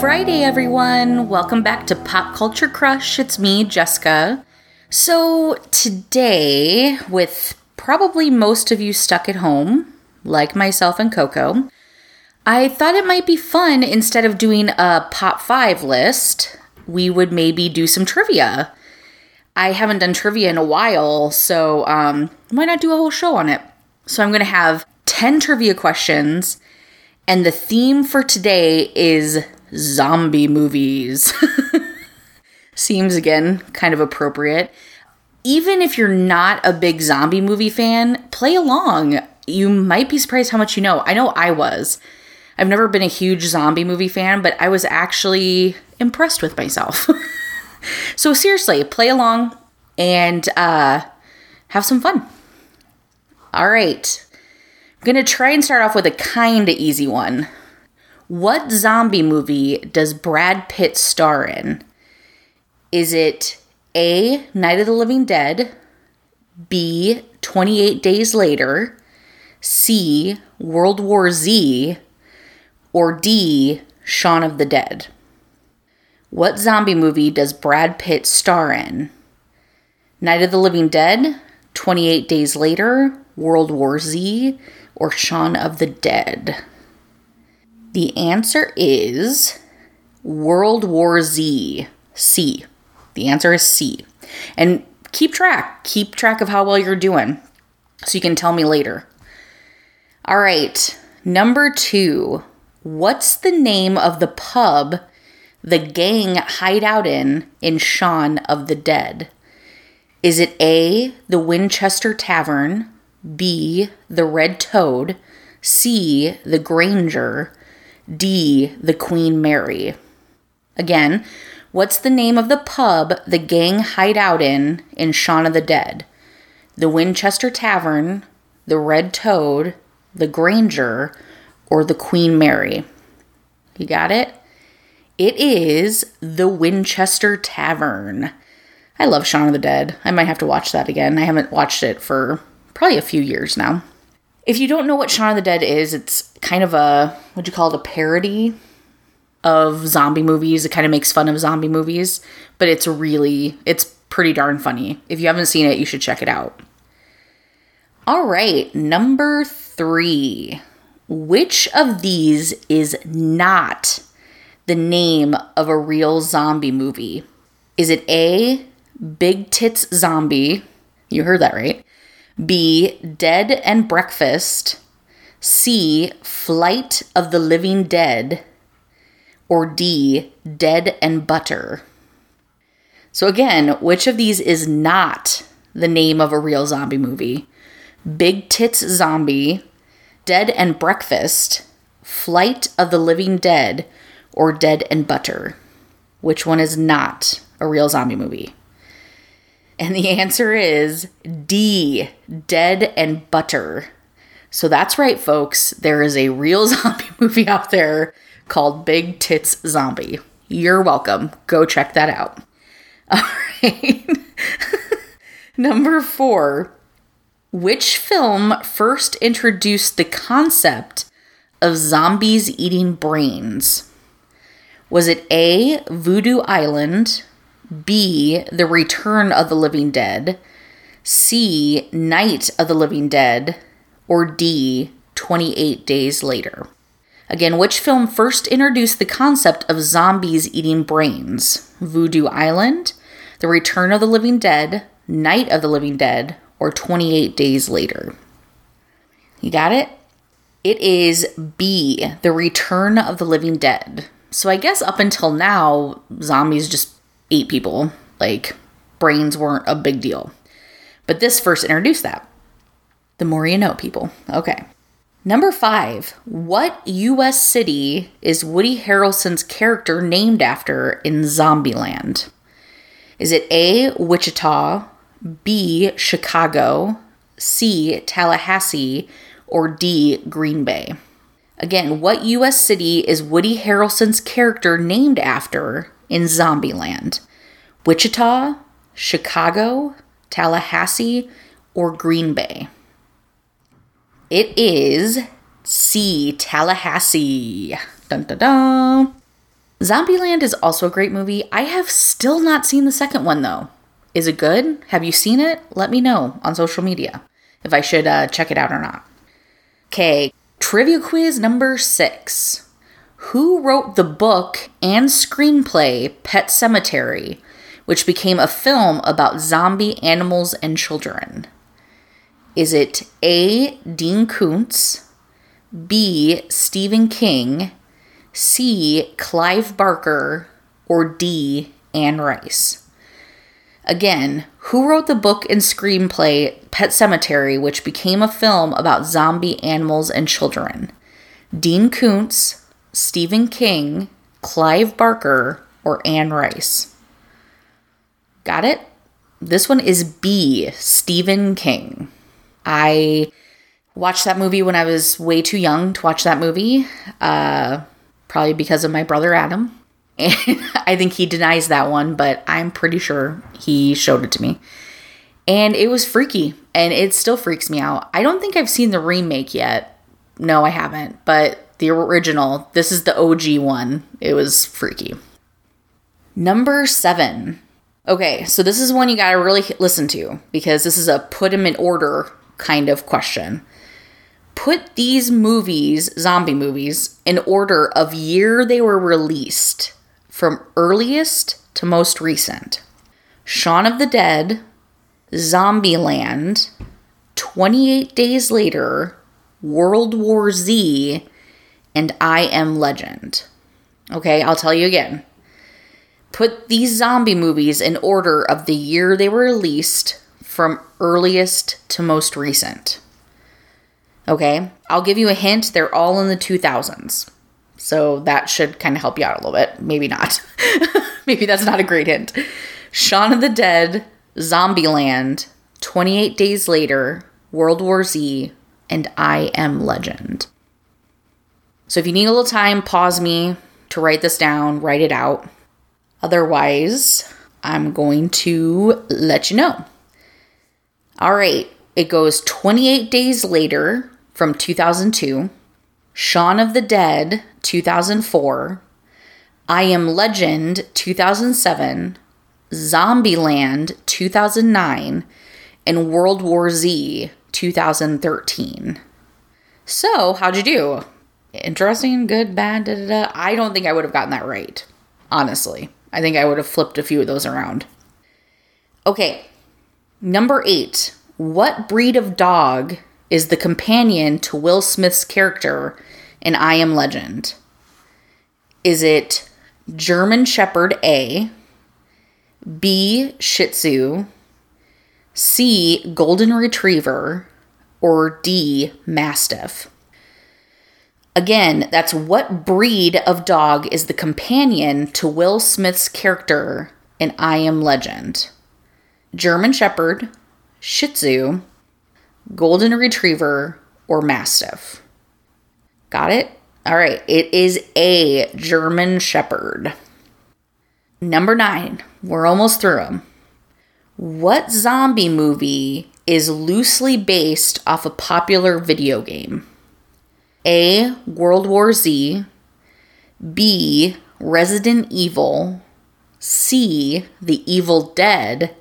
Friday, everyone. Welcome back to Pop Culture Crush. It's me, Jessica. So, today, with probably most of you stuck at home, like myself and Coco, I thought it might be fun instead of doing a Pop 5 list, we would maybe do some trivia. I haven't done trivia in a while, so um, why not do a whole show on it? So, I'm going to have 10 trivia questions, and the theme for today is zombie movies. Seems again kind of appropriate. Even if you're not a big zombie movie fan, play along. You might be surprised how much you know. I know I was. I've never been a huge zombie movie fan, but I was actually impressed with myself. so seriously, play along and uh, have some fun. All right. I'm going to try and start off with a kind of easy one. What zombie movie does Brad Pitt star in? Is it A, Night of the Living Dead, B, 28 Days Later, C, World War Z, or D, Shaun of the Dead? What zombie movie does Brad Pitt star in? Night of the Living Dead, 28 Days Later, World War Z, or Shaun of the Dead? The answer is World War Z. C. The answer is C. And keep track. Keep track of how well you're doing so you can tell me later. All right. Number two. What's the name of the pub the gang hide out in in Shaun of the Dead? Is it A, the Winchester Tavern, B, the Red Toad, C, the Granger, D, the Queen Mary? Again, what's the name of the pub the gang hide out in in Shaun of the Dead? The Winchester Tavern, the Red Toad, the Granger, or the Queen Mary? You got it? It is the Winchester Tavern. I love Shaun of the Dead. I might have to watch that again. I haven't watched it for probably a few years now. If you don't know what Shaun of the Dead is, it's kind of a, what do you call it, a parody of zombie movies. It kind of makes fun of zombie movies, but it's really, it's pretty darn funny. If you haven't seen it, you should check it out. All right, number three. Which of these is not the name of a real zombie movie? Is it A, Big Tits Zombie. You heard that right. B. Dead and Breakfast. C. Flight of the Living Dead. Or D. Dead and Butter. So, again, which of these is not the name of a real zombie movie? Big Tits Zombie, Dead and Breakfast, Flight of the Living Dead, or Dead and Butter? Which one is not a real zombie movie? And the answer is D, Dead and Butter. So that's right, folks. There is a real zombie movie out there called Big Tits Zombie. You're welcome. Go check that out. All right. Number four. Which film first introduced the concept of zombies eating brains? Was it A, Voodoo Island, B, The Return of the Living Dead, C, Night of the Living Dead, or D, 28 Days Later? Again, which film first introduced the concept of zombies eating brains? Voodoo Island, The Return of the Living Dead, Night of the Living Dead, or 28 Days Later? You got it? It is B, The Return of the Living Dead. So I guess up until now, zombies just ate people. Like, brains weren't a big deal. But this first introduced that. The more you know, people. Okay. Number five, what US city is Woody Harrelson's character named after in Zombieland? Is it A, Wichita, B, Chicago, C, Tallahassee, or D, Green Bay? Again, what US city is Woody Harrelson's character named after in Zombieland? Wichita, Chicago, Tallahassee, or Green Bay? It is C, Tallahassee. Dun dun dun. Zombieland is also a great movie. I have still not seen the second one though. Is it good? Have you seen it? Let me know on social media if I should uh, check it out or not. Okay, trivia quiz number six. Who wrote the book and screenplay Pet Sematary, which became a film about zombie animals and children? Is it A. Dean Koontz, B. Stephen King, C. Clive Barker, or D. Anne Rice? Again, who wrote the book and screenplay Pet Sematary, which became a film about zombie animals and children? Dean Koontz, Stephen King, Clive Barker, or Anne Rice? Got it? This one is B, Stephen King. I watched that movie when I was way too young to watch that movie, uh, probably because of my brother Adam. And I think he denies that one, but I'm pretty sure he showed it to me. And it was freaky, and it still freaks me out. I don't think I've seen the remake yet. No, I haven't, but the original, this is the OG one. It was freaky. Number seven. Okay, so this is one you gotta really listen to because this is a put them in order kind of question. Put these movies, zombie movies, in order of year they were released from earliest to most recent Shaun of the Dead, Zombieland, 28 Days Later, World War Z, and I Am Legend. Okay, I'll tell you again. Put these zombie movies in order of the year they were released from earliest to most recent. Okay, I'll give you a hint, they're all in the 2000s. So that should kind of help you out a little bit. Maybe not. Maybe that's not a great hint. Shaun of the Dead, Zombieland, 28 Days Later, World War Z, and I Am Legend. So if you need a little time, pause me to write this down, write it out. Otherwise, I'm going to let you know. All right, it goes 28 days later from 2002, Shaun of the Dead 2004, I Am Legend 2007, Zombieland 2009, and World War Z 2013. So, how'd you do? Interesting, good, bad, da da da. I don't think I would have gotten that right, honestly. I think I would have flipped a few of those around. Okay, number eight. What breed of dog is the companion to Will Smith's character in I Am Legend? Is it German Shepherd A, B, Shih Tzu, C, Golden Retriever, or D, Mastiff? Again, that's what breed of dog is the companion to Will Smith's character in I Am Legend? German Shepherd, Shih Tzu, Golden Retriever, or Mastiff? Got it? All right, it is a German Shepherd. Number nine, we're almost through them. What zombie movie is loosely based off a popular video game? A. World War Z, B. Resident Evil, C. The Evil Dead,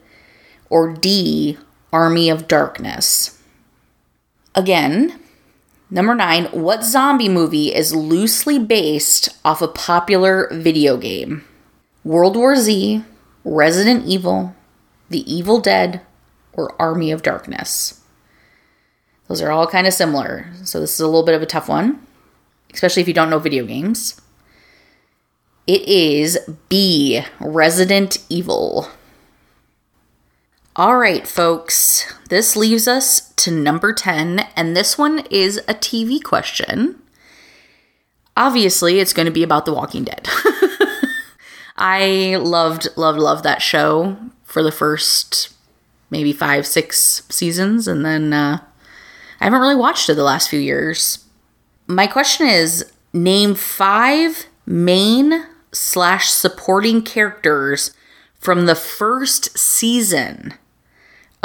or D. Army of Darkness. Again, number nine, what zombie movie is loosely based off a popular video game? World War Z, Resident Evil, The Evil Dead, or Army of Darkness? Those are all kind of similar. So this is a little bit of a tough one, especially if you don't know video games. It is B, Resident Evil. All right, folks, this leaves us to number 10, and this one is a TV question. Obviously, it's going to be about The Walking Dead. I loved, loved, loved that show for the first maybe five, six seasons, and then uh, I haven't really watched it the last few years. My question is name five main slash supporting characters from the first season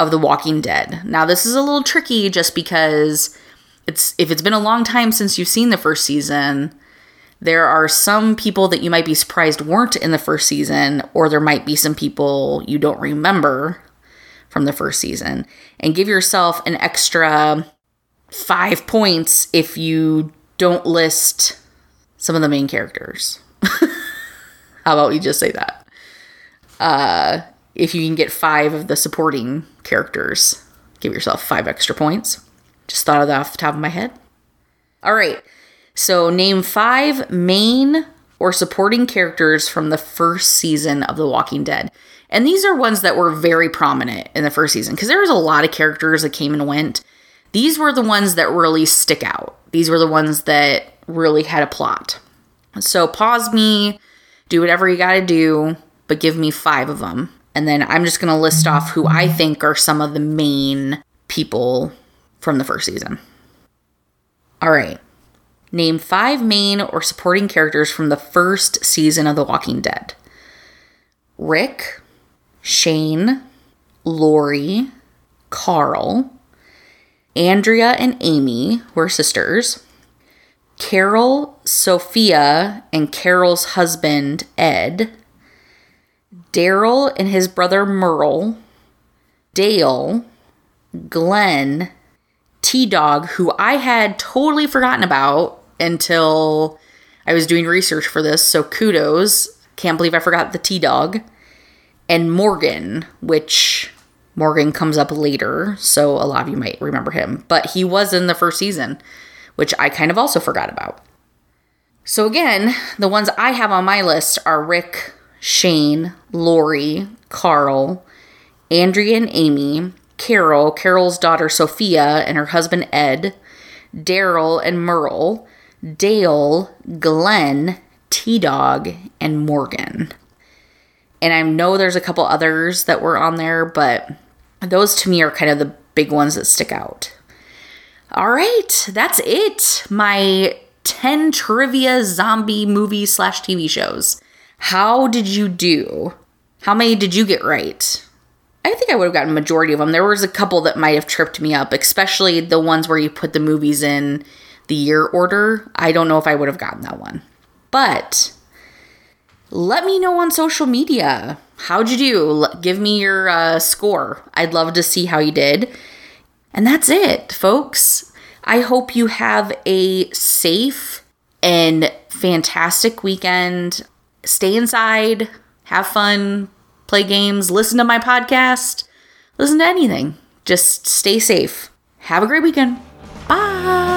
of The Walking Dead. Now, this is a little tricky just because it's if it's been a long time since you've seen the first season, there are some people that you might be surprised weren't in the first season, or there might be some people you don't remember from the first season. And give yourself an extra five points if you don't list some of the main characters. How about we just say that? Uh, if you can get five of the supporting characters, give yourself five extra points. Just thought of that off the top of my head. All right. So, name five main or supporting characters from the first season of The Walking Dead. And these are ones that were very prominent in the first season because there was a lot of characters that came and went. These were the ones that really stick out. These were the ones that really had a plot. So, pause me, do whatever you got to do, but give me five of them. And then I'm just going to list off who I think are some of the main people from the first season. All right. Name five main or supporting characters from the first season of The Walking Dead Rick, Shane, Lori, Carl, Andrea and Amy were sisters. Carol, Sophia, and Carol's husband, Ed. Daryl and his brother, Merle. Dale, Glenn, T Dog, who I had totally forgotten about until I was doing research for this. So kudos. Can't believe I forgot the T Dog. And Morgan, which Morgan comes up later. So a lot of you might remember him. But he was in the first season, which I kind of also forgot about. So again, the ones I have on my list are Rick, Shane, Lori, Carl, Andrea and Amy, Carol, Carol's daughter Sophia, and her husband Ed, Daryl and Merle, Dale, Glenn, T Dog, and Morgan. And I know there's a couple others that were on there, but those to me are kind of the big ones that stick out. All right, that's it. My 10 trivia zombie movie slash TV shows. How did you do? How many did you get right? I think I would have gotten majority of them. There was a couple that might have tripped me up, especially the ones where you put the movies in the year order, I don't know if I would have gotten that one. But let me know on social media. How'd you do? Give me your uh, score. I'd love to see how you did. And that's it, folks. I hope you have a safe and fantastic weekend stay inside, have fun, play games, listen to my podcast, listen to anything. Just stay safe. Have a great weekend. Bye.